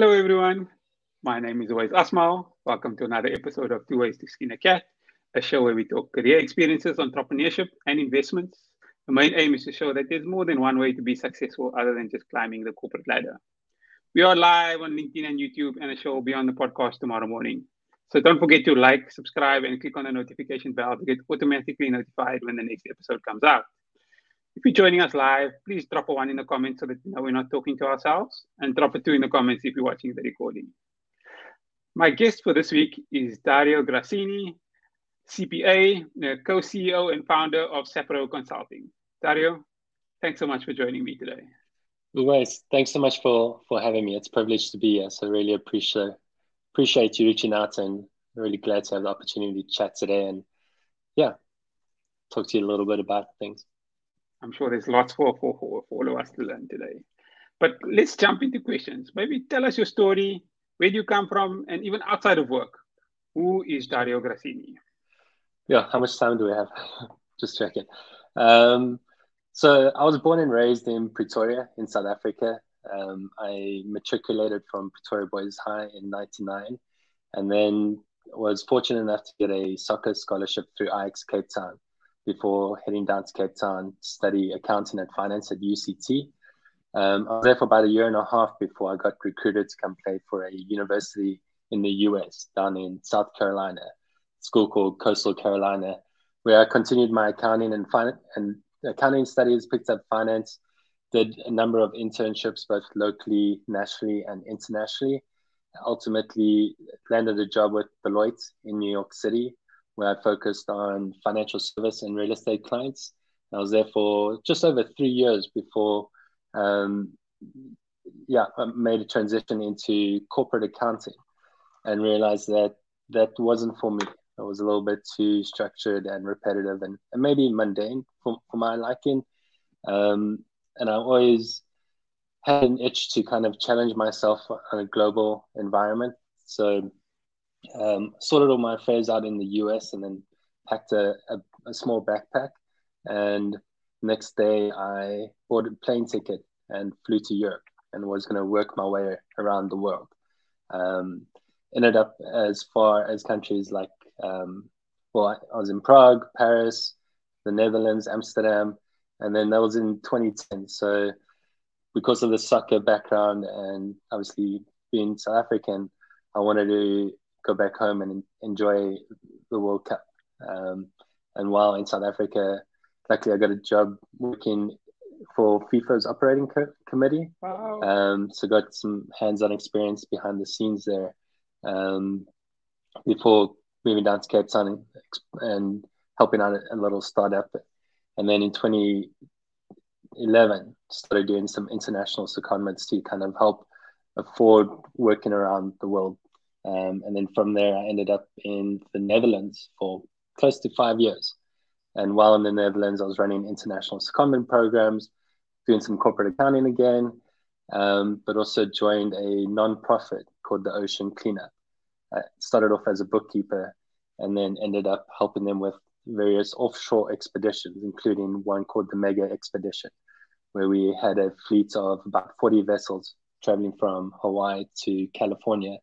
Hello, everyone. My name is Uwais Asmal. Welcome to another episode of Two Ways to Skin a Cat, a show where we talk career experiences, entrepreneurship, and investments. The main aim is to show that there's more than one way to be successful other than just climbing the corporate ladder. We are live on LinkedIn and YouTube, and the show will be on the podcast tomorrow morning. So don't forget to like, subscribe, and click on the notification bell to get automatically notified when the next episode comes out. If you're joining us live, please drop a one in the comments so that you know we're not talking to ourselves, and drop a two in the comments if you're watching the recording. My guest for this week is Dario Grassini, CPA, co-CEO and founder of Sapro Consulting. Dario, thanks so much for joining me today. Uwais, thanks so much for for having me. It's a privilege to be here. So really appreciate appreciate you reaching out and really glad to have the opportunity to chat today and yeah, talk to you a little bit about things. I'm sure there's lots for, for, for, all of us to learn today. But let's jump into questions. Maybe tell us your story, where do you come from, and even outside of work, who is Dario Grassini? Yeah, how much time do we have? Just checking. Um, so I was born and raised in Pretoria in South Africa. Um, I matriculated from Pretoria Boys High in 99 and then was fortunate enough to get a soccer scholarship through Ajax Cape Town before heading down to Cape Town to study accounting and finance at UCT. Um, I was there for about a year and a half before I got recruited to come play for a university in the US down in South Carolina, school called Coastal Carolina, where I continued my accounting and fin- and accounting studies, picked up finance, did a number of internships both locally, nationally, and internationally. Ultimately, landed a job with Deloitte in New York City, where I focused on financial service and real estate clients. I was there for just over three years before, um, yeah, I made a transition into corporate accounting and realized that that wasn't for me. It was a little bit too structured and repetitive and, and maybe mundane for, for my liking. Um, and I always had an itch to kind of challenge myself on a global environment. So um, sorted all my affairs out in the US and then packed a, a, a small backpack. And next day, I bought a plane ticket and flew to Europe and was going to work my way around the world. Um, ended up as far as countries like, um, well, I, I was in Prague, Paris, the Netherlands, Amsterdam, and then that was in 2010. So because of the soccer background and obviously being South African, I wanted to go back home and enjoy the World Cup. Um, and while in South Africa, luckily I got a job working for FIFA's operating co- committee. Wow. Um, so got some hands-on experience behind the scenes there um, before moving down to Cape Town and, and helping out a, a little startup. And then in 2011, started doing some international secondments to kind of help afford working around the world um, and then from there, I ended up in the Netherlands for close to five years. And while in the Netherlands, I was running international secondment programs, doing some corporate accounting again, um, but also joined a non-profit called the Ocean Cleanup. I started off as a bookkeeper and then ended up helping them with various offshore expeditions, including one called the Mega Expedition, where we had a fleet of about 40 vessels traveling from Hawaii to California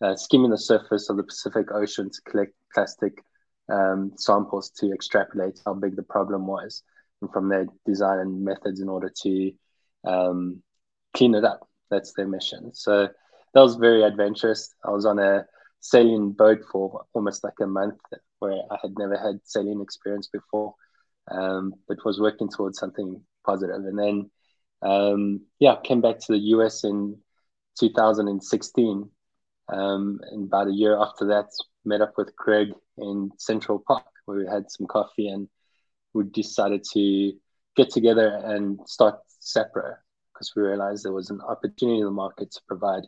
uh, skimming the surface of the Pacific Ocean to collect plastic um, samples to extrapolate how big the problem was, and from there design and methods in order to um, clean it up. That's their mission. So that was very adventurous. I was on a sailing boat for almost like a month, where I had never had sailing experience before, um, but was working towards something positive. And then, um, yeah, came back to the US in 2016 um, and about a year after that, met up with Craig in Central Park where we had some coffee and we decided to get together and start Sapro because we realized there was an opportunity in the market to provide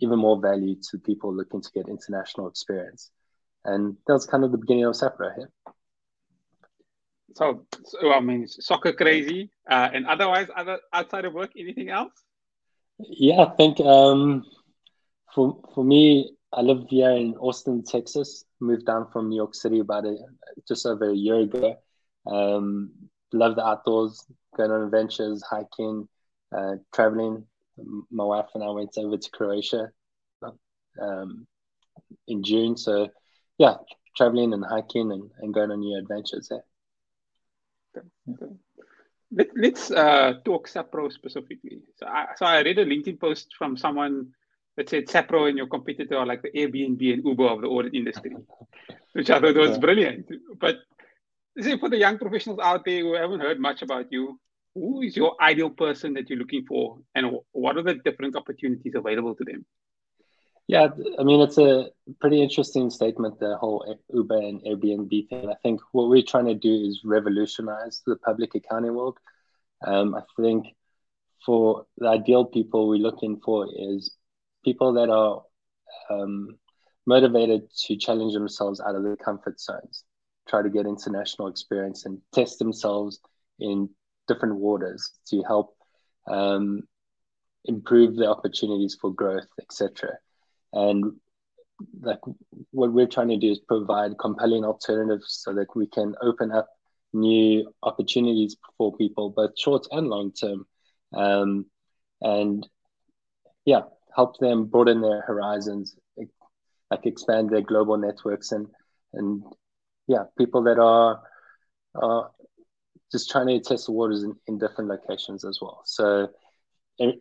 even more value to people looking to get international experience. And that was kind of the beginning of Sapro here. So, so I mean, soccer crazy, uh, and otherwise, other outside of work, anything else? Yeah, I think um, for for me, I live here in Austin, Texas. Moved down from New York City about a, just over a year ago. Um, love the outdoors, going on adventures, hiking, uh, traveling. my wife and I went over to Croatia um, in June. So, yeah, traveling and hiking and, and going on new adventures there. Okay. Let, us uh, talk Sapro specifically. So I, so I read a LinkedIn post from someone that said Sapro and your competitor are like the Airbnb and Uber of the audit industry, which I thought was brilliant. But say for the young professionals out there who haven't heard much about you, who is your ideal person that you're looking for, and what are the different opportunities available to them? Yeah, I mean, it's a pretty interesting statement, the whole Uber and Airbnb thing. I think what we're trying to do is revolutionize the public accounting world. Um, I think for the ideal people we're looking for is people that are um, motivated to challenge themselves out of their comfort zones, try to get international experience and test themselves in different waters to help um, improve the opportunities for growth, etc. And like what we're trying to do is provide compelling alternatives so that we can open up new opportunities for people, both short and long term. Um, and yeah, help them broaden their horizons, like expand their global networks and and yeah, people that are are just trying to test the waters in, in different locations as well. So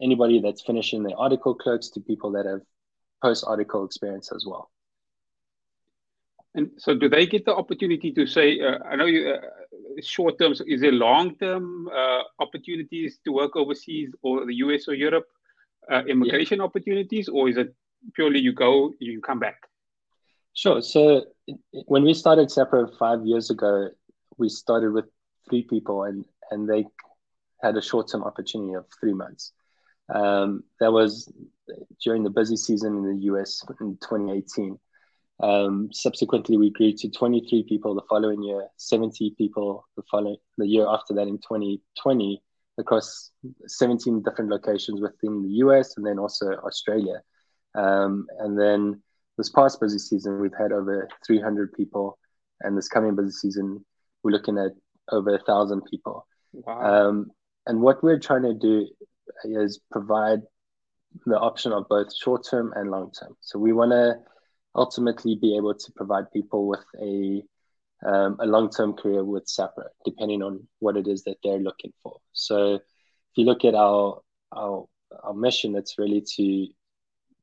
anybody that's finishing their article clerks to people that have post article experience as well. And so, do they get the opportunity to say? Uh, I know you uh, short term. So is there long term uh, opportunities to work overseas, or the US or Europe? Uh, immigration yeah. opportunities, or is it purely you go, you come back? Sure. So when we started Sapro five years ago, we started with three people, and and they had a short term opportunity of three months. Um, that was during the busy season in the US in 2018. Um, subsequently, we grew to 23 people the following year, 70 people the following the year after that in 2020 across 17 different locations within the US and then also Australia. Um, and then this past busy season, we've had over 300 people, and this coming busy season, we're looking at over a thousand people. Wow. Um, and what we're trying to do is provide the option of both short term and long term. So we want to ultimately be able to provide people with a um, a long term career with Sapro, depending on what it is that they're looking for. So if you look at our our our mission, it's really to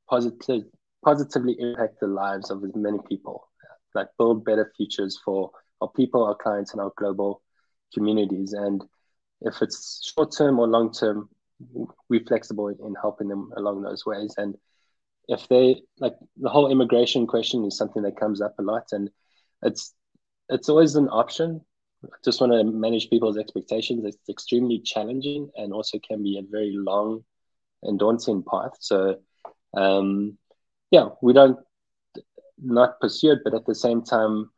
positive, positively impact the lives of as many people, like build better futures for our people, our clients, and our global communities. And if it's short term or long term, we're flexible in helping them along those ways. And if they like the whole immigration question is something that comes up a lot, and it's it's always an option. I just want to manage people's expectations. It's extremely challenging and also can be a very long and daunting path. So, um, yeah, we don't not pursue it, but at the same time,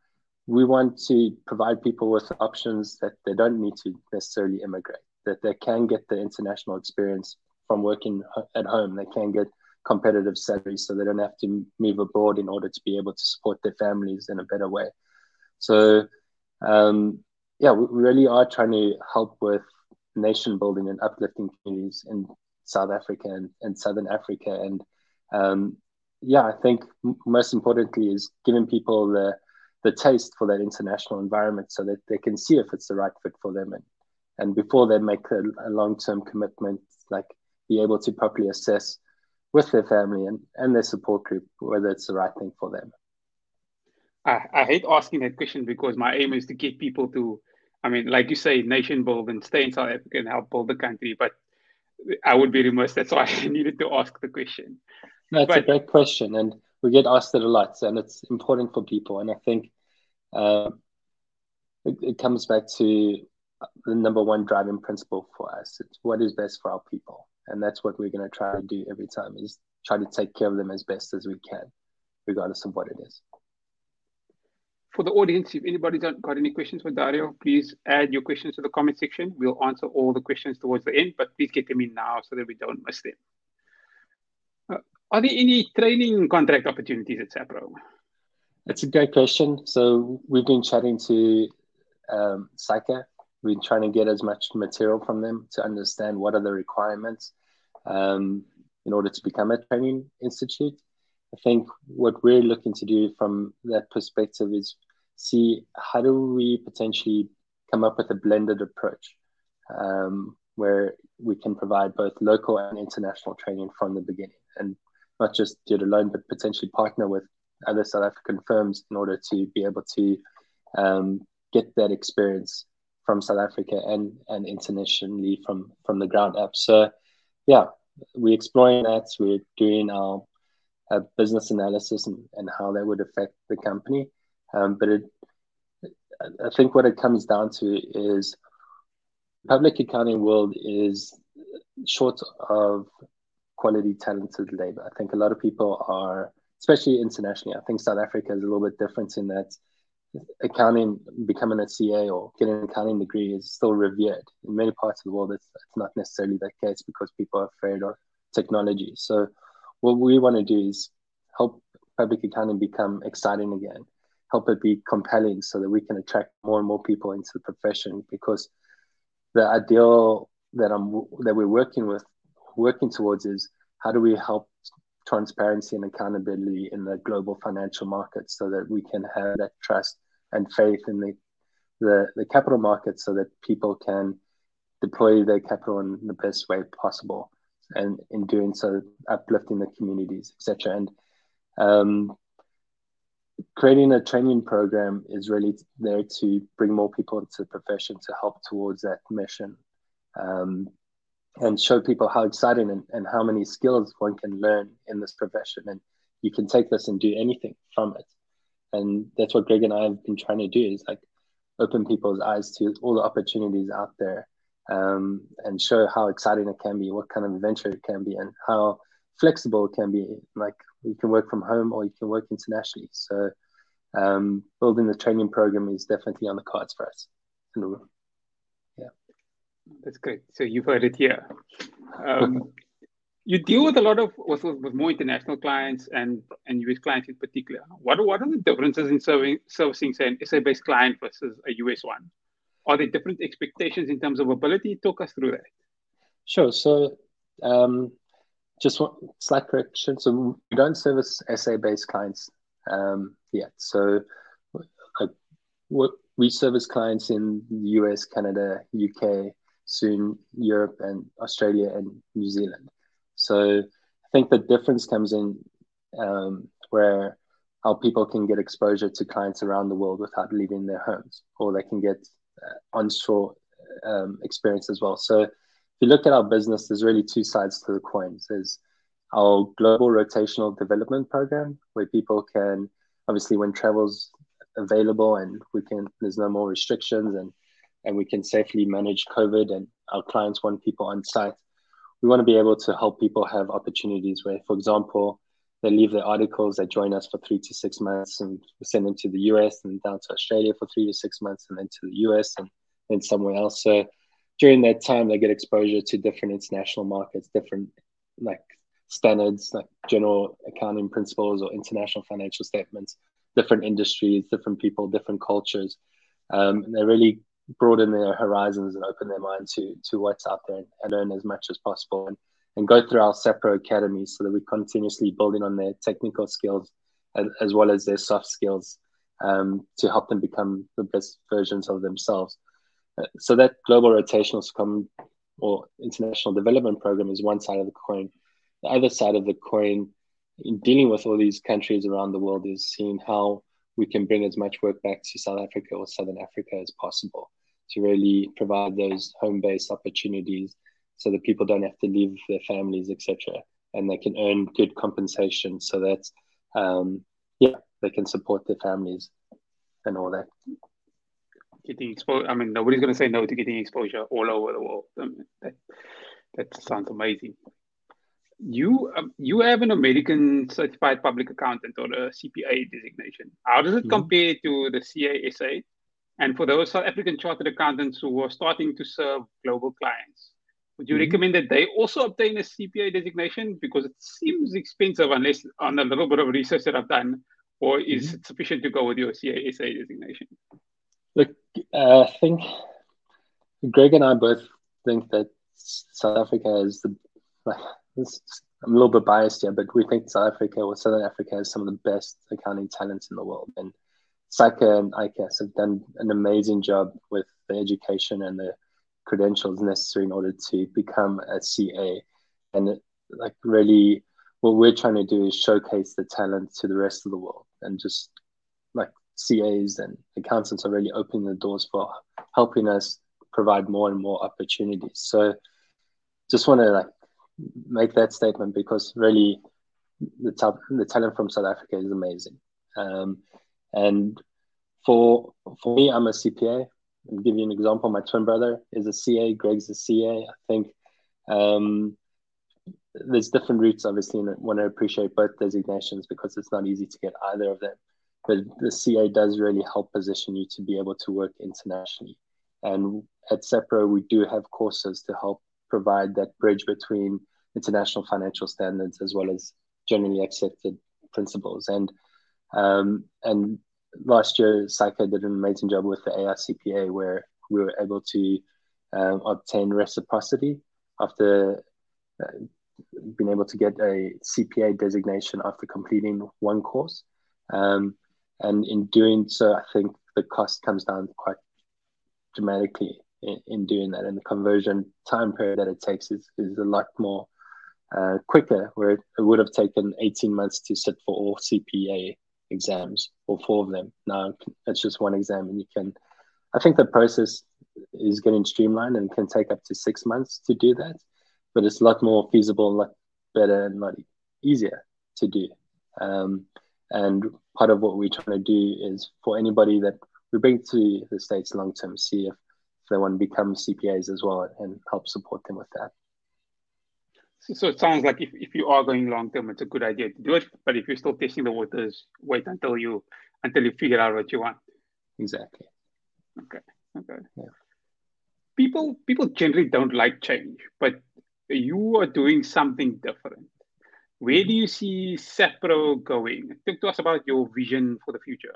we want to provide people with options that they don't need to necessarily immigrate that they can get the international experience from working at home. They can get competitive salaries so they don't have to move abroad in order to be able to support their families in a better way. So, um, yeah, we really are trying to help with nation building and uplifting communities in South Africa and, and Southern Africa. And um, yeah, I think most importantly is giving people the the taste for that international environment so that they can see if it's the right fit for them and and before they make a, a long-term commitment like be able to properly assess with their family and, and their support group whether it's the right thing for them I, I hate asking that question because my aim is to get people to i mean like you say nation build and stay in south africa and help build the country but i would be remiss that's why i needed to ask the question no, it's but, a great question and we get asked it a lot and it's important for people and i think uh, it, it comes back to the number one driving principle for us. It's what is best for our people, and that's what we're going to try to do every time is try to take care of them as best as we can, regardless of what it is. For the audience, if anybody's got any questions for Dario, please add your questions to the comment section. We'll answer all the questions towards the end, but please get them in now so that we don't miss them. Uh, are there any training contract opportunities at Sapro? That's a great question. So we've been chatting to um, SAICA we're trying to get as much material from them to understand what are the requirements. Um, in order to become a training institute. I think what we're looking to do from that perspective is see how do we potentially come up with a blended approach um, where we can provide both local and international training from the beginning and not just do it alone, but potentially partner with other South African firms in order to be able to um, get that experience from South Africa and, and internationally from, from the ground up. So, yeah, we're exploring that. We're doing our business analysis and, and how that would affect the company. Um, but it, I think what it comes down to is public accounting world is short of quality talented labor. I think a lot of people are, especially internationally. I think South Africa is a little bit different in that accounting, becoming a CA or getting an accounting degree is still revered. In many parts of the world, it's, it's not necessarily the case because people are afraid of technology. So, what we want to do is help public accounting become exciting again, help it be compelling so that we can attract more and more people into the profession because the ideal that I'm that we're working with working towards is how do we help transparency and accountability in the global financial markets so that we can have that trust and faith in the, the, the capital markets so that people can deploy their capital in the best way possible and in doing so uplifting the communities etc and um, creating a training program is really there to bring more people into the profession to help towards that mission um, and show people how exciting and, and how many skills one can learn in this profession. And you can take this and do anything from it. And that's what Greg and I have been trying to do is like open people's eyes to all the opportunities out there um, and show how exciting it can be, what kind of adventure it can be, and how flexible it can be. Like you can work from home or you can work internationally. So um, building the training program is definitely on the cards for us. And that's great. So you've heard it here. Um, you deal with a lot of with, with more international clients and and US clients in particular. What what are the differences in serving servicing say an SA based client versus a US one? Are there different expectations in terms of ability? Talk us through that. Sure. So um, just one slight correction. So we don't service SA based clients um, yet. So like, what we service clients in the US, Canada, UK, soon Europe and Australia and New Zealand. So I think the difference comes in um, where how people can get exposure to clients around the world without leaving their homes, or they can get uh, onshore um, experience as well. So if you look at our business, there's really two sides to the coin. There's our global rotational development program, where people can obviously when travel's available and we can there's no more restrictions and and we can safely manage COVID and our clients want people on site, we want to be able to help people have opportunities where, for example, they leave their articles, they join us for three to six months, and send them to the US and down to Australia for three to six months, and then to the US and then somewhere else. So during that time, they get exposure to different international markets, different like standards, like general accounting principles or international financial statements, different industries, different people, different cultures. Um, they really broaden their horizons and open their mind to to what's out there and learn as much as possible and, and go through our SAPRO Academy so that we're continuously building on their technical skills as, as well as their soft skills um, to help them become the best versions of themselves. Uh, so that global rotational scrum or international development program is one side of the coin. The other side of the coin in dealing with all these countries around the world is seeing how we can bring as much work back to South Africa or Southern Africa as possible to really provide those home-based opportunities so that people don't have to leave their families, etc., and they can earn good compensation so that um, yeah, they can support their families and all that. Getting exposure. I mean, nobody's going to say no to getting exposure all over the world. I mean, that, that sounds amazing. You um, you have an American certified public accountant or a CPA designation. How does it mm-hmm. compare to the CASA and for those South African chartered accountants who are starting to serve global clients, would you mm-hmm. recommend that they also obtain a CPA designation? Because it seems expensive unless on a little bit of research that I've done, or is mm-hmm. it sufficient to go with your CASA designation? Look, uh, I think Greg and I both think that South Africa is the I'm a little bit biased here, but we think South Africa or Southern Africa has some of the best accounting talents in the world. And SAICA and ICAS have done an amazing job with the education and the credentials necessary in order to become a CA. And it, like really, what we're trying to do is showcase the talent to the rest of the world and just like CAs and accountants are really opening the doors for helping us provide more and more opportunities. So just want to like make that statement because really the, ta- the talent from South Africa is amazing. Um, and for for me, I'm a CPA. I'll give you an example. My twin brother is a CA. Greg's a CA. I think um, there's different routes, obviously, and I want to appreciate both designations because it's not easy to get either of them. But the CA does really help position you to be able to work internationally. And at Sapro, we do have courses to help provide that bridge between international financial standards as well as generally accepted principles. And um, and last year, SAICA did an amazing job with the AICPA, where we were able to um, obtain reciprocity after uh, being able to get a CPA designation after completing one course. Um, and in doing so, I think the cost comes down quite dramatically in, in doing that. And the conversion time period that it takes is, is a lot more uh, quicker, where it, it would have taken 18 months to sit for all CPA exams or four of them. Now it's just one exam, and you can. I think the process is getting streamlined and can take up to six months to do that, but it's a lot more feasible, a lot better, and a lot easier to do. Um, and part of what we're trying to do is for anybody that we bring to the states long term, see if they want to become CPAs as well and help support them with that. So, it sounds like if, if you are going long term, it's a good idea to do it. But if you're still testing the waters, wait until you until you figure out what you want. Exactly. Okay. Okay. Yeah. People people generally don't like change, but you are doing something different. Where do you see Sapro going? Talk to us about your vision for the future.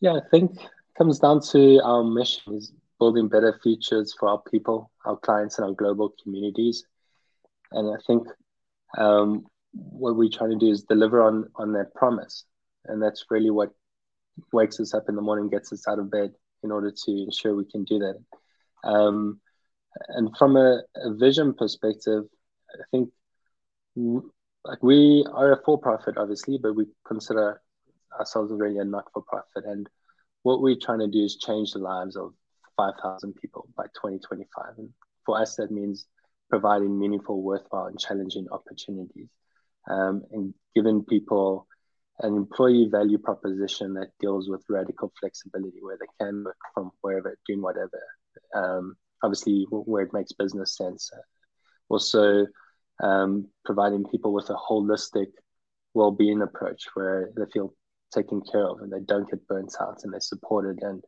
Yeah, I think it comes down to our mission is building better futures for our people, our clients, and our global communities. And I think um, what we're trying to do is deliver on on that promise, and that's really what wakes us up in the morning, gets us out of bed in order to ensure we can do that. Um, and from a, a, vision perspective, I think like we are a for-profit, obviously, but we consider ourselves really a not-for-profit. And what we're trying to do is change the lives of 5,000 people by 2025. And for us, that means providing meaningful, worthwhile, and challenging opportunities, um, and giving people an employee value proposition that deals with radical flexibility, where they can work from wherever, doing whatever. Um, obviously, where it makes business sense. Also, um, providing people with a holistic well-being approach where they feel taken care of and they don't get burnt out and they're supported. And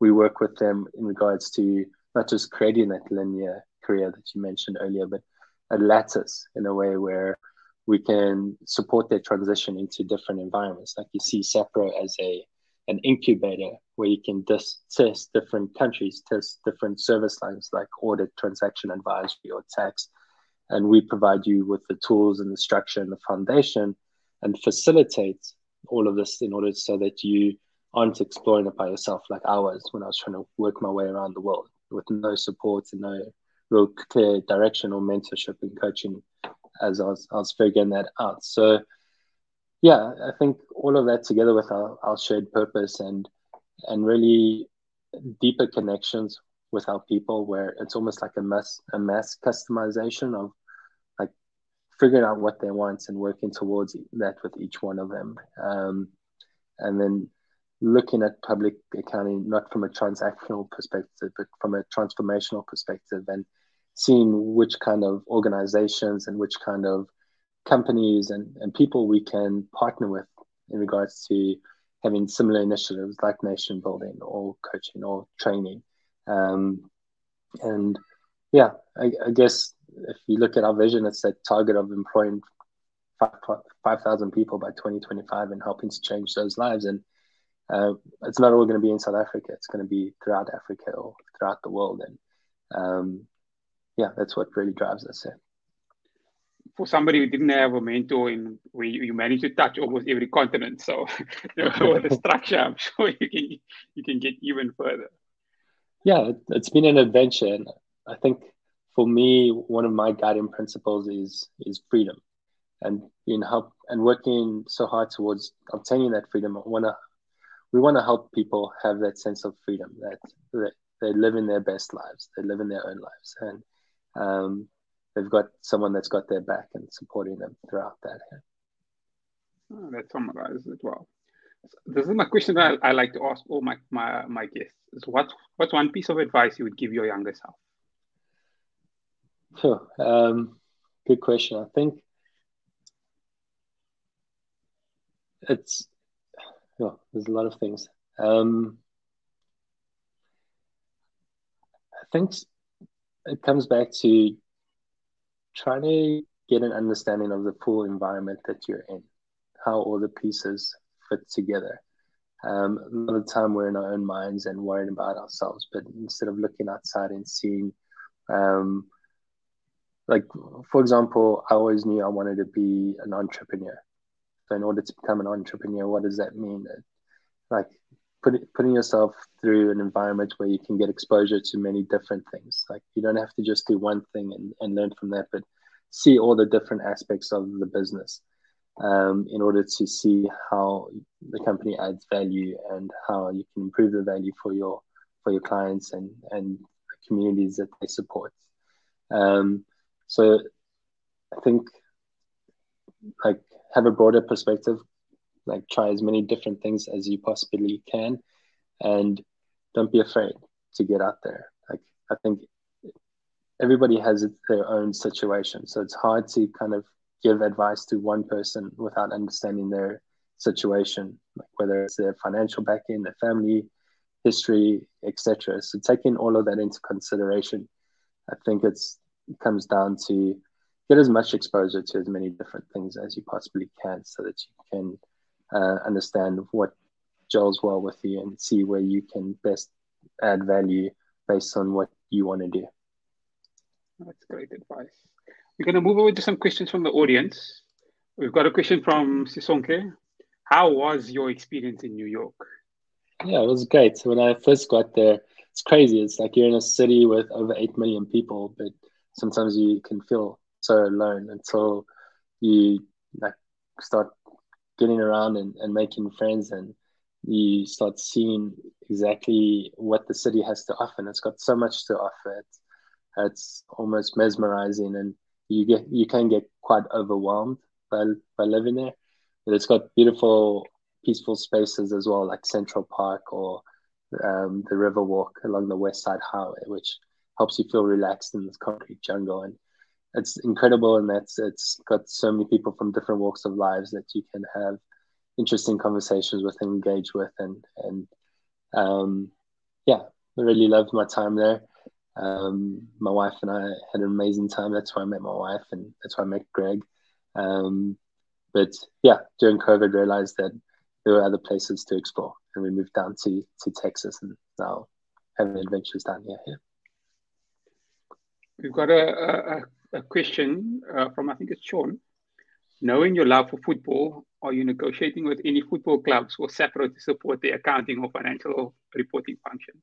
we work with them in regards to not just creating that linear career that you mentioned earlier, but a lattice in a way where we can support their transition into different environments. Like you see Sapro as a an incubator where you can dis- test different countries, test different service lines like audit, transaction advisory, or tax. And we provide you with the tools and the structure and the foundation and facilitate all of this in order so that you aren't exploring it by yourself like I was when I was trying to work my way around the world with no support and no real clear direction or mentorship and coaching as I was, I was figuring that out. So, yeah, I think all of that together with our, our shared purpose and and really deeper connections with our people, where it's almost like a mass a mass customization of like figuring out what they want and working towards that with each one of them, um, and then looking at public accounting not from a transactional perspective, but from a transformational perspective and seeing which kind of organizations and which kind of companies and, and people we can partner with in regards to having similar initiatives like nation building or coaching or training. Um, and yeah, I, I, guess if you look at our vision, it's that target of employing 5,000 5, people by 2025 and helping to change those lives. And uh, it's not all going to be in South Africa, it's going to be throughout Africa or throughout the world. And um, yeah, that's what really drives us. for somebody who didn't have a mentor in where you, you managed to touch almost every continent. So with the structure, I'm sure you can you can get even further. Yeah, it's been an adventure, and I think for me, one of my guiding principles is is freedom, and being help and working so hard towards obtaining that freedom. I wanna we want to help people have that sense of freedom that, that they live in their best lives, they live in their own lives, and um, they've got someone that's got their back and supporting them throughout that. Oh, that summarizes it well. This is my question that I, I like to ask all my, my, my guests. Is what, what's one piece of advice you would give your younger self? Sure. Um, good question. I think it's, oh, there's a lot of things. Um, I think it comes back to trying to get an understanding of the full environment that you're in, how all the pieces fit together. Um, a lot of the time we're in our own minds and worrying about ourselves, but instead of looking outside and seeing, um, like for example, I always knew I wanted to be an entrepreneur. So in order to become an entrepreneur, what does that mean? Like put, putting yourself through an environment where you can get exposure to many different things. Like you don't have to just do one thing and, and learn from that, but see all the different aspects of the business um, in order to see how the company adds value and how you can improve the value for your for your clients and and communities that they support. Um, so I think like have a broader perspective, like try as many different things as you possibly can and don't be afraid to get out there. Like i think everybody has their own situation so it's hard to kind of give advice to one person without understanding their situation like whether it's their financial backing their family history etc so taking all of that into consideration i think it's it comes down to get as much exposure to as many different things as you possibly can so that you can uh, understand what gels well with you and see where you can best add value based on what you want to do. That's great advice. We're going to move over to some questions from the audience. We've got a question from Sisonke. How was your experience in New York? Yeah, it was great. When I first got there, it's crazy. It's like you're in a city with over 8 million people, but sometimes you can feel so alone until you like start getting around and, and making friends and you start seeing exactly what the city has to offer and it's got so much to offer. It's, it's almost mesmerizing and you get you can get quite overwhelmed by, by living there. But it's got beautiful peaceful spaces as well like central park or um, the river walk along the west side highway which helps you feel relaxed in this concrete jungle. And it's incredible and that's it's got so many people from different walks of lives that you can have interesting conversations with and engage with and and um, yeah I really loved my time there. Um, my wife and I had an amazing time. That's why I met my wife and that's why I met Greg. Um, but yeah during COVID realized that there were other places to explore and we moved down to to Texas and now having adventures down here. We've got a, a, a question uh, from, I think it's Sean. Knowing your love for football, are you negotiating with any football clubs or SAPRO to support the accounting or financial reporting functions?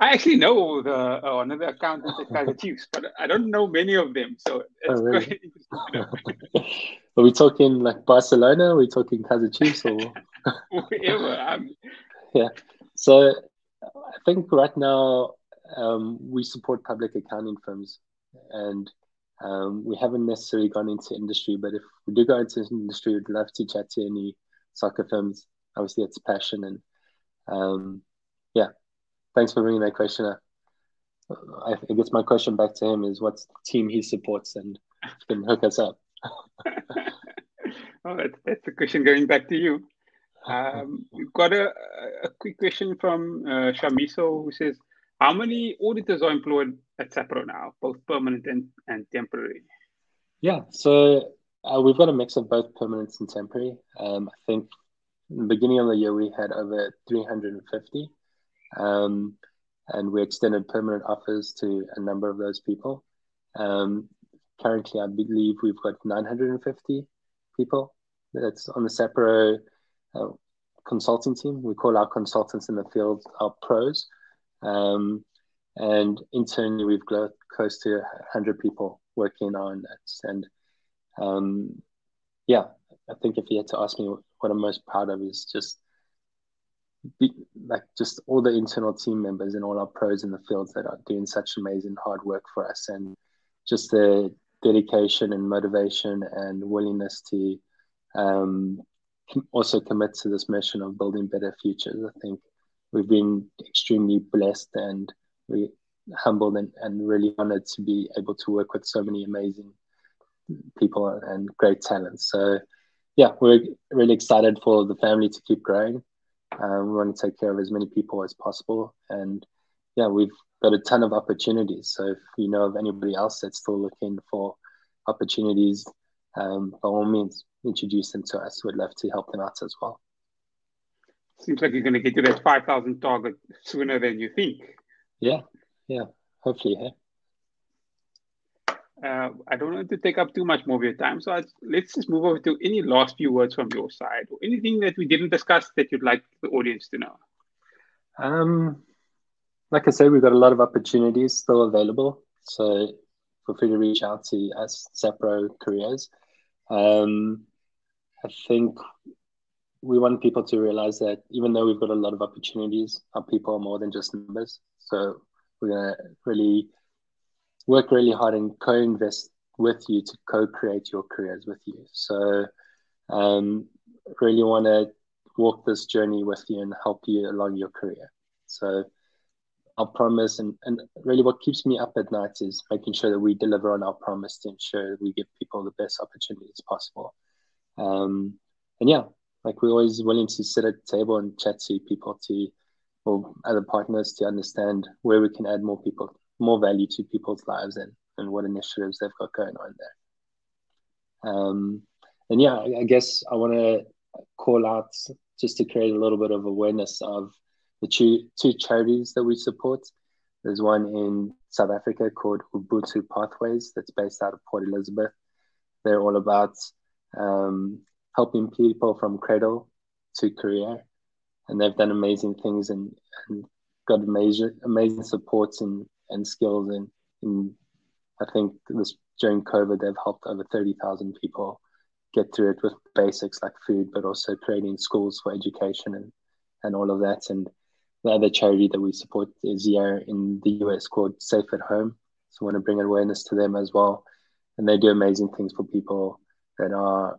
I actually know the uh, one of the accountants at Kaizer Chiefs, but I don't know many of them. So oh, really? Are we talking like Barcelona? Are we talking Kaizer Chiefs or whoever? Um... Yeah. So I think right now um, we support public accounting firms, and um, we haven't necessarily gone into industry, but if we do go into industry, we'd love to chat to any soccer firms. Obviously, it's a passion, and um, yeah, thanks for bringing that question up. I, I guess my question back to him is, what's the team he supports, and can hook us up. oh, that's, that's a question going back to you. Um, we've got a, a quick question from uh, Shamiso who says, how many auditors are employed at SAPRO now, both permanent and, and temporary? Yeah, so uh, we've got a mix of both permanent and temporary. Um, I think in the beginning of the year we had over 350, um, and we extended permanent offers to a number of those people. Um, currently, I believe we've got 950 people that's on the Sapro uh, consulting team. We call our consultants in the field our pros. Um, and internally, we've got close to 100 people working on that. And um, yeah, I think if you had to ask me what I'm most proud of is just be, like just all the internal team members and all our pros in the fields that are doing such amazing hard work for us and just the dedication and motivation and willingness to um, also commit to this mission of building better futures. I think we've been extremely blessed and we humbled and, and really honored to be able to work with so many amazing people and great talents. So yeah, we're really excited for the family to keep growing. Um, we want to take care of as many people as possible. And yeah, we've got a ton of opportunities. So if you know of anybody else that's still looking for opportunities, um, by all means, introduce them to us. We'd love to help them out as well. Seems like you're going to get to that 5,000 target sooner than you think. Yeah, yeah, hopefully. Yeah. Uh, I don't want to take up too much more of your time, so let's just move over to any last few words from your side, or anything that we didn't discuss that you'd like the audience to know. Um, like I said, we've got a lot of opportunities still available, so feel free to reach out to us, Sapro Careers. Um, I think we want people to realize that even though we've got a lot of opportunities, our people are more than just numbers. So we're to really work really hard and co-invest with you to co-create your careers with you. So um, really want to walk this journey with you and help you along your career. So our promise and, and really what keeps me up at night is making sure that we deliver on our promise to ensure that we give people the best opportunities possible. Um, and yeah, like we're always willing to sit at the table and chat to people to or other partners to understand where we can add more people more value to people's lives and, and what initiatives they've got going on there. Um, and yeah, I, guess I want to call out just to create a little bit of awareness of the two, two charities that we support. There's one in South Africa called Ubuntu Pathways that's based out of Port Elizabeth. They're all about um, helping people from cradle to career. And they've done amazing things and, and got amazing, amazing supports and, and skills. And, and I think this during COVID, they've helped over 30,000 people get through it with basics like food, but also creating schools for education and, and all of that. And the other charity that we support is here in the US called Safe at Home. So I want to bring awareness to them as well. And they do amazing things for people that are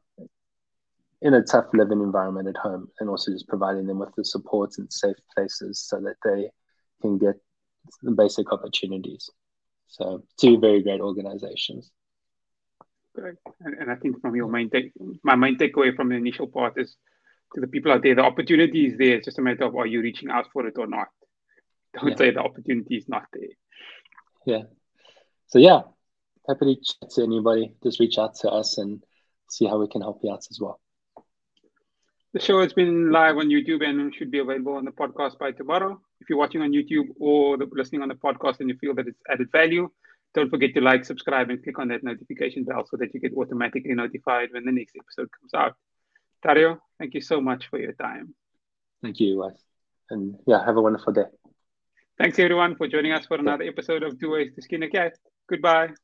in a tough living environment at home and also just providing them with the support and safe places so that they can get the basic opportunities. So two very great organizations. Great. And, and I think from your main take, my main takeaway from the initial part is to the people out there, the opportunity is there. It's just a matter of are you reaching out for it or not. Don't yeah. say the opportunity is not there. Yeah. So yeah, happy to chat to anybody. Just reach out to us and see how we can help you out as well. The show has been live on YouTube and should be available on the podcast by tomorrow. If you're watching on YouTube or listening on the podcast and you feel that it's added value, don't forget to like, subscribe, and click on that notification bell so that you get automatically notified when the next episode comes out. Dario, thank you so much for your time. Thank you, Wes. And yeah, have a wonderful day. Thanks everyone for joining us for another episode of Two Ways to Skin a Cat. Goodbye.